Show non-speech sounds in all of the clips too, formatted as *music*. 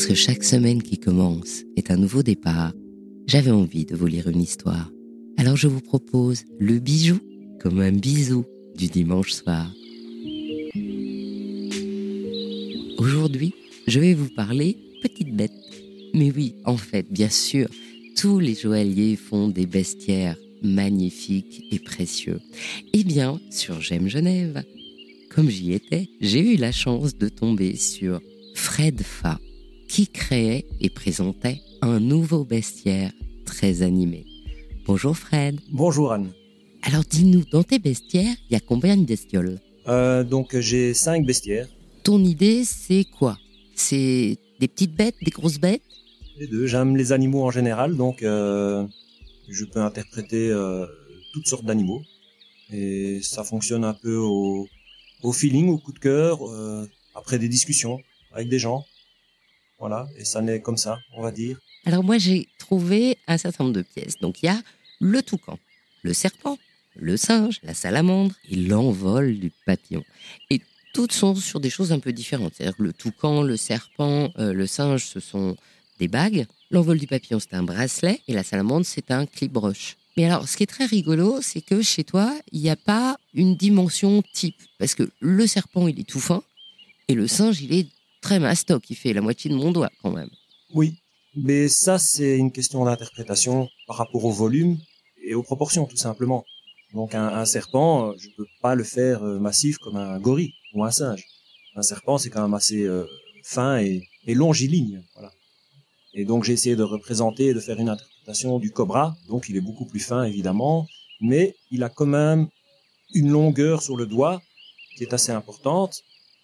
Parce que chaque semaine qui commence est un nouveau départ, j'avais envie de vous lire une histoire. Alors je vous propose le bijou comme un bisou du dimanche soir. Aujourd'hui, je vais vous parler petite bête. Mais oui, en fait, bien sûr, tous les joailliers font des bestiaires magnifiques et précieux. Eh bien, sur J'aime Genève, comme j'y étais, j'ai eu la chance de tomber sur Fred Fa, qui créait et présentait un nouveau bestiaire très animé. Bonjour Fred. Bonjour Anne. Alors dis-nous, dans tes bestiaires, il y a combien de bestioles? Euh, Donc j'ai cinq bestiaires. Ton idée, c'est quoi? C'est des petites bêtes, des grosses bêtes? Les deux. J'aime les animaux en général, donc euh, je peux interpréter euh, toutes sortes d'animaux. Et ça fonctionne un peu au, au feeling, au coup de cœur, après des discussions avec des gens. Voilà, et ça naît comme ça, on va dire. Alors moi, j'ai trouvé un certain nombre de pièces. Donc il y a le toucan, le serpent, le singe, la salamandre et l'envol du papillon. Et toutes sont sur des choses un peu différentes. C'est-à-dire que le toucan, le serpent, euh, le singe, ce sont des bagues. L'envol du papillon, c'est un bracelet. Et la salamandre, c'est un clip broche. Mais alors, ce qui est très rigolo, c'est que chez toi, il n'y a pas une dimension type. Parce que le serpent, il est tout fin. Et le singe, il est très mastoc. Il fait la moitié de mon doigt, quand même. Oui. Mais ça, c'est une question d'interprétation par rapport au volume et aux proportions, tout simplement. Donc, un, serpent, je peux pas le faire euh, massif comme un gorille ou un singe. Un serpent, c'est quand même assez euh, fin et, et longiligne. Voilà. Et donc j'ai essayé de représenter, de faire une interprétation du cobra. Donc il est beaucoup plus fin évidemment, mais il a quand même une longueur sur le doigt qui est assez importante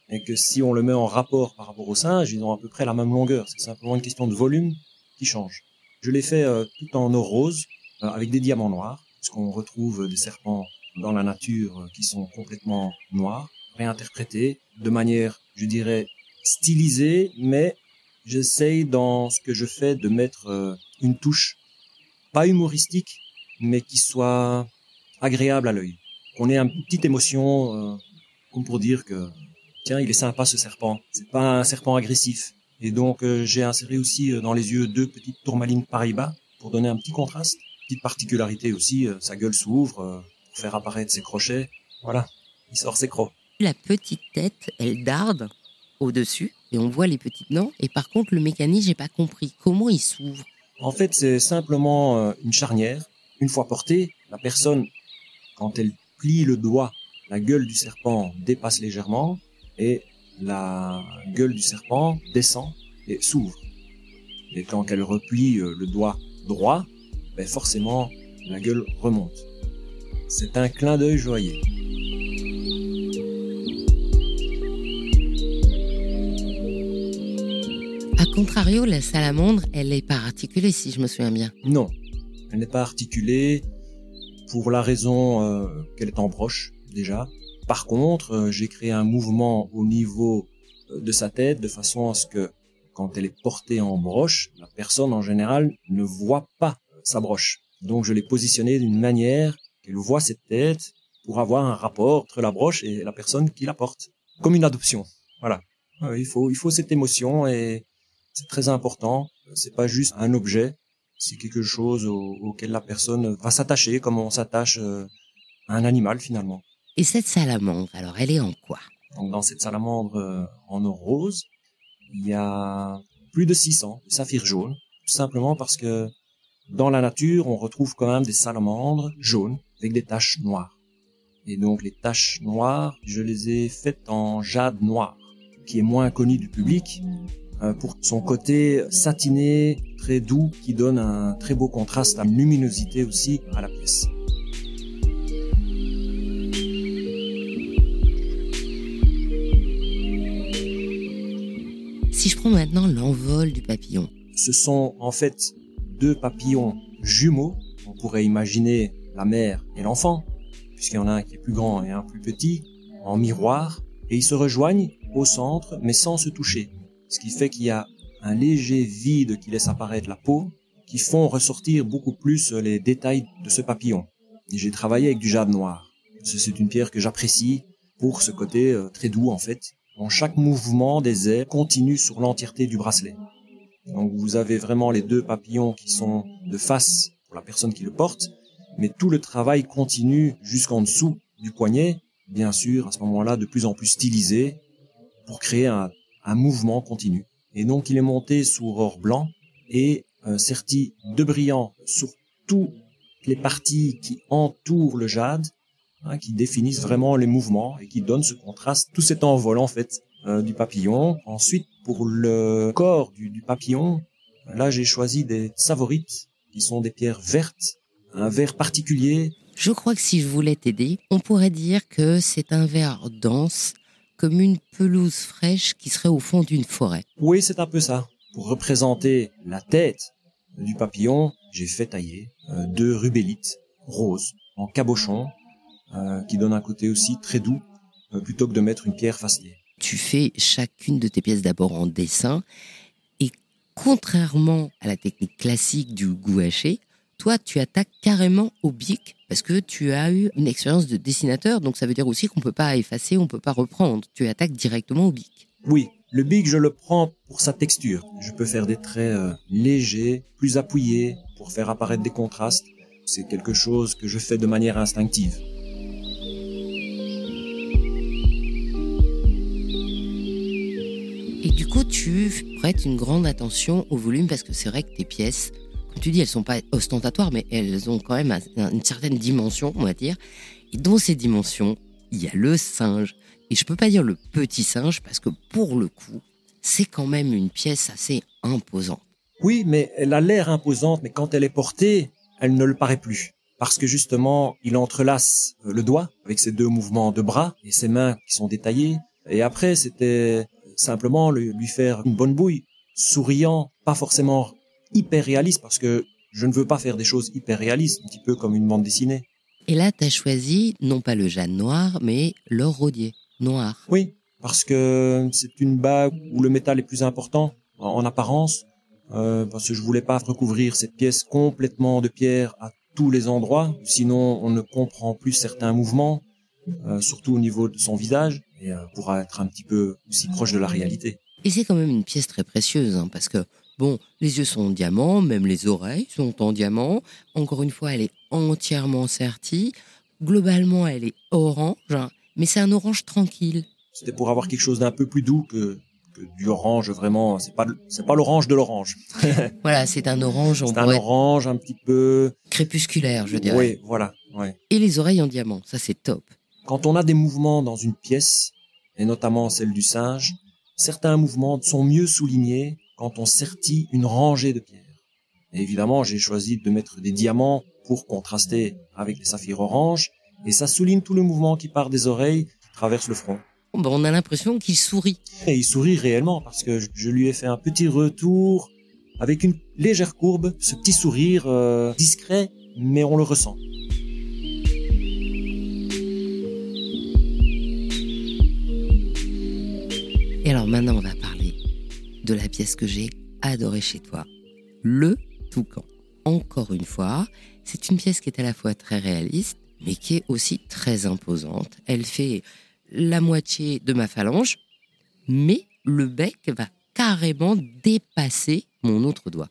et que si on le met en rapport par rapport au singe, ils ont à peu près la même longueur. C'est simplement une question de volume qui change. Je l'ai fait euh, tout en or rose euh, avec des diamants noirs, puisqu'on retrouve des serpents dans la nature euh, qui sont complètement noirs, réinterprétés de manière, je dirais, stylisée, mais j'essaye dans ce que je fais de mettre euh, une touche pas humoristique, mais qui soit agréable à l'œil. Qu'on ait une petite émotion, euh, comme pour dire que tiens, il est sympa ce serpent. C'est pas un serpent agressif. Et donc euh, j'ai inséré aussi dans les yeux deux petites tourmalines Paribas pour donner un petit contraste. Petite particularité aussi, sa gueule s'ouvre pour faire apparaître ses crochets. Voilà, il sort ses crocs. La petite tête, elle darde au-dessus et on voit les petites dents. Et par contre, le mécanisme, j'ai pas compris. Comment il s'ouvre? En fait, c'est simplement euh, une charnière. Une fois portée, la personne, quand elle plie le doigt, la gueule du serpent dépasse légèrement et la gueule du serpent descend et s'ouvre. Et quand elle replie euh, le doigt droit, ben forcément, la gueule remonte. C'est un clin d'œil joyeux. contrario, la salamandre, elle n'est pas articulée, si je me souviens bien. Non, elle n'est pas articulée pour la raison euh, qu'elle est en broche, déjà. Par contre, euh, j'ai créé un mouvement au niveau euh, de sa tête de façon à ce que quand elle est portée en broche, la personne en général ne voit pas sa broche. Donc je l'ai positionnée d'une manière qu'elle voit cette tête pour avoir un rapport entre la broche et la personne qui la porte. Comme une adoption. Voilà. Il faut, il faut cette émotion et c'est très important. C'est pas juste un objet, c'est quelque chose auquel la personne va s'attacher, comme on s'attache euh, à un animal finalement. Et cette salamandre, alors elle est en quoi? Donc dans cette salamandre euh, en or rose, il y a plus de 600 de saphir jaune, tout simplement parce que dans la nature, on retrouve quand même des salamandres jaunes avec des taches noires. Et donc les taches noires, je les ai faites en jade noir, qui est moins connu du public, euh, pour son côté satiné, très doux, qui donne un très beau contraste, une luminosité aussi à la pièce. Maintenant l'envol du papillon. Ce sont en fait deux papillons jumeaux. On pourrait imaginer la mère et l'enfant, puisqu'il y en a un qui est plus grand et un plus petit, en miroir, et ils se rejoignent au centre, mais sans se toucher ce qui fait qu'il y a un léger vide qui laisse apparaître la peau, qui font ressortir beaucoup plus les détails de ce papillon. Et j'ai travaillé avec du jade noir. C'est une pierre que j'apprécie pour ce côté euh, très doux en fait. En chaque mouvement des ailes continue sur l'entièreté du bracelet. Donc vous avez vraiment les deux papillons qui sont de face pour la personne qui le porte, mais tout le travail continue jusqu'en dessous du poignet, bien sûr, à ce moment-là, de plus en plus stylisé pour créer un, mouvement continu. Et donc il est monté sous or blanc et euh, serti de brillant sur toutes les parties qui entourent le jade, hein, qui définissent vraiment les mouvements et qui donnent ce contraste, tout cet envol en fait euh, du papillon. Ensuite, pour le corps du, du papillon, là j'ai choisi des savorites, qui sont des pierres vertes, un vert particulier. Je crois que si je voulais t'aider, on pourrait dire que c'est un vert dense, comme une pelouse fraîche qui serait au fond d'une forêt. Oui, c'est un peu ça. Pour représenter la tête du papillon, j'ai fait tailler euh, deux rubélites roses en cabochon, qui donnent un côté aussi très doux, euh, plutôt que de mettre une pierre facetée. Tu fais chacune de tes pièces d'abord en dessin, et contrairement à la technique classique du gouaché, toi, tu attaques carrément au bic parce que tu as eu une expérience de dessinateur, donc ça veut dire aussi qu'on peut pas effacer, on peut pas reprendre. Tu attaques directement au bic. Oui, le bic, je le prends pour sa texture. Je peux faire des traits euh, légers, plus appuyés, pour faire apparaître des contrastes. C'est quelque chose que je fais de manière instinctive. Tu prêtes une grande attention au volume parce que c'est vrai que tes pièces, comme tu dis, elles sont pas ostentatoires, mais elles ont quand même une certaine dimension, on va dire. Et dans ces dimensions, il y a le singe. Et je peux pas dire le petit singe parce que pour le coup, c'est quand même une pièce assez imposante. Oui, mais elle a l'air imposante, mais quand elle est portée, elle ne le paraît plus. Parce que justement, il entrelace euh, le doigt avec ses deux mouvements de bras et ses mains qui sont détaillées. Et après, c'était simplement lui faire une bonne bouille, souriant, pas forcément hyper réaliste, parce que je ne veux pas faire des choses hyper réalistes, un petit peu comme une bande dessinée. Et là, tu as choisi non pas le jade noir, mais l'or rodier noir. Oui, parce que c'est une bague où le métal est plus important en, apparence, euh, parce que je voulais pas recouvrir cette pièce complètement de pierre à tous les endroits, sinon on ne comprend plus certains mouvements, euh, surtout au niveau de son visage, et euh, pourra être un petit peu aussi proche de la réalité. Et c'est quand même une pièce très précieuse, hein, parce que Bon, les yeux sont en diamant, même les oreilles sont en diamant. Encore une fois, elle est entièrement sertie. Globalement, elle est orange, hein, mais c'est un orange tranquille. C'était pour avoir quelque chose d'un peu plus doux que, du orange vraiment. C'est pas c'est pas l'orange de l'orange. *laughs* voilà, c'est un orange. C'est un orange un petit peu crépusculaire, je dirais. Oui, voilà. Ouais. Et les oreilles en diamant, ça c'est top. Quand on a des mouvements dans une pièce, et notamment celle du singe, certains mouvements sont mieux soulignés quand on sertit une rangée de pierres. Et évidemment, j'ai choisi de mettre des diamants pour contraster avec les saphirs orange, et ça souligne tout le mouvement qui part des oreilles, qui traverse le front. Ben, on a l'impression qu'il sourit. Et il sourit réellement, parce que je lui ai fait un petit retour avec une légère courbe, ce petit sourire euh, discret, mais on le ressent. Et alors maintenant, on va parler de la pièce que j'ai adorée chez toi, Le Toucan. Encore une fois, c'est une pièce qui est à la fois très réaliste, mais qui est aussi très imposante. Elle fait la moitié de ma phalange, mais le bec va carrément dépasser mon autre doigt.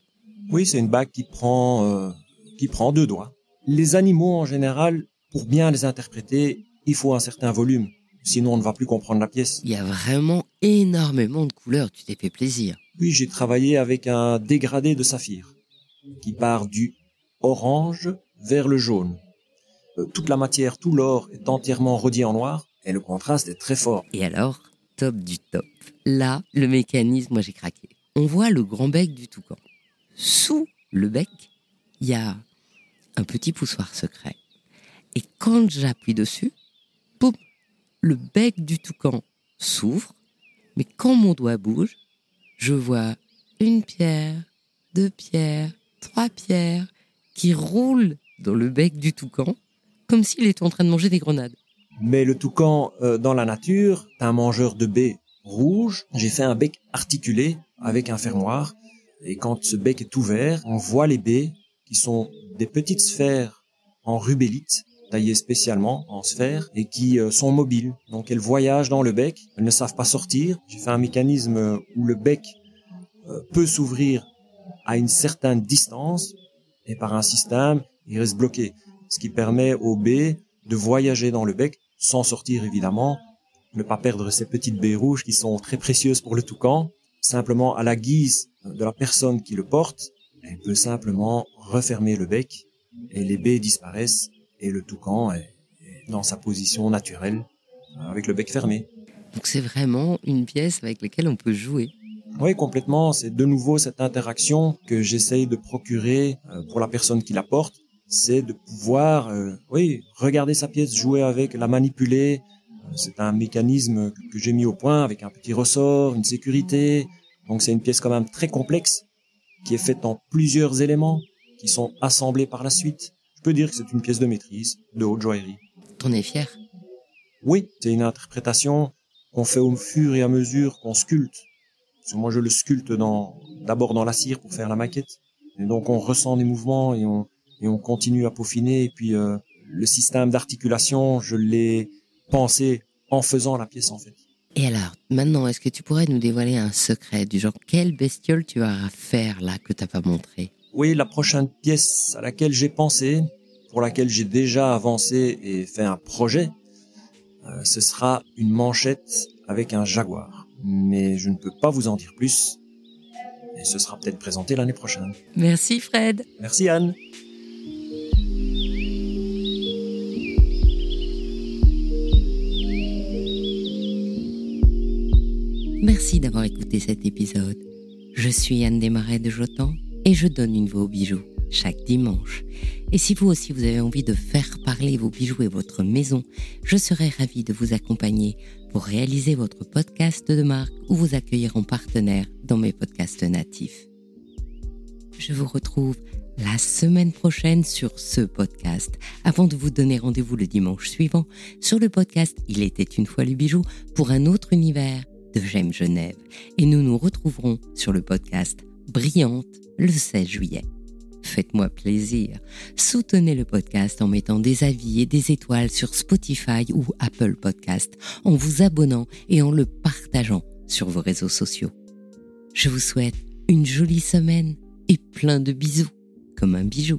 Oui, c'est une bague qui prend, euh, qui prend deux doigts. Les animaux en général, pour bien les interpréter, il faut un certain volume. Sinon, on ne va plus comprendre la pièce. Il y a vraiment énormément de couleurs. Tu t'es fait plaisir. Oui, j'ai travaillé avec un dégradé de saphir qui part du orange vers le jaune. Euh, toute la matière, tout l'or est entièrement rodié en noir et le contraste est très fort. Et alors, top du top. Là, le mécanisme, moi j'ai craqué. On voit le grand bec du toucan. Sous le bec, il y a un petit poussoir secret. Et quand j'appuie dessus, le bec du toucan s'ouvre, mais quand mon doigt bouge, je vois une pierre, deux pierres, trois pierres qui roulent dans le bec du toucan, comme s'il était en train de manger des grenades. Mais le toucan, euh, dans la nature, est un mangeur de baies rouges. J'ai fait un bec articulé avec un fermoir. Et quand ce bec est ouvert, on voit les baies qui sont des petites sphères en rubélite spécialement en sphères et qui euh, sont mobiles. Donc elles voyagent dans le bec, elles ne savent pas sortir. J'ai fait un mécanisme où le bec euh, peut s'ouvrir à une certaine distance et par un système, il reste bloqué. Ce qui permet au B de voyager dans le bec sans sortir évidemment, ne pas perdre ces petites baies rouges qui sont très précieuses pour le toucan, simplement à la guise de la personne qui le porte, elle peut simplement refermer le bec et les baies disparaissent et le toucan est dans sa position naturelle avec le bec fermé. Donc c'est vraiment une pièce avec laquelle on peut jouer. Oui, complètement. C'est de nouveau cette interaction que j'essaye de procurer euh, pour la personne qui la porte. C'est de pouvoir, euh, oui, regarder sa pièce, jouer avec, la manipuler. Euh, c'est un mécanisme que j'ai mis au point avec un petit ressort, une sécurité. Donc c'est une pièce quand même très complexe qui est faite en plusieurs éléments qui sont assemblés par la suite. Peux dire que c'est une pièce de maîtrise, de haute joaillerie. T'en es fier? Oui, c'est une interprétation qu'on fait au fur et à mesure qu'on sculpte. moi, je le sculpte dans, d'abord dans la cire pour faire la maquette. Et donc, on ressent les mouvements et on, et on continue à peaufiner. Et puis, euh, le système d'articulation, je l'ai pensé en faisant la pièce, en fait. Et alors, maintenant, est-ce que tu pourrais nous dévoiler un secret du genre quelle bestiole tu as à faire là que t'as pas montré? Oui, la prochaine pièce à laquelle j'ai pensé, pour laquelle j'ai déjà avancé et fait un projet, euh, ce sera une manchette avec un jaguar. Mais je ne peux pas vous en dire plus. Et ce sera peut-être présenté l'année prochaine. Merci Fred. Merci Anne. Merci d'avoir écouté cet épisode. Je suis Anne Desmarais de Jotan et je donne une voix aux bijoux chaque dimanche. Et si vous aussi vous avez envie de faire parler vos bijoux et votre maison, je serai ravie de vous accompagner pour réaliser votre podcast de marque ou vous accueillir en partenaire dans mes podcasts natifs. Je vous retrouve la semaine prochaine sur ce podcast, avant de vous donner rendez-vous le dimanche suivant sur le podcast Il était une fois le bijou pour un autre univers de J'aime Genève. Et nous nous retrouverons sur le podcast Brillante le 16 juillet. Faites-moi plaisir. Soutenez le podcast en mettant des avis et des étoiles sur Spotify ou Apple Podcast, en vous abonnant et en le partageant sur vos réseaux sociaux. Je vous souhaite une jolie semaine et plein de bisous, comme un bijou.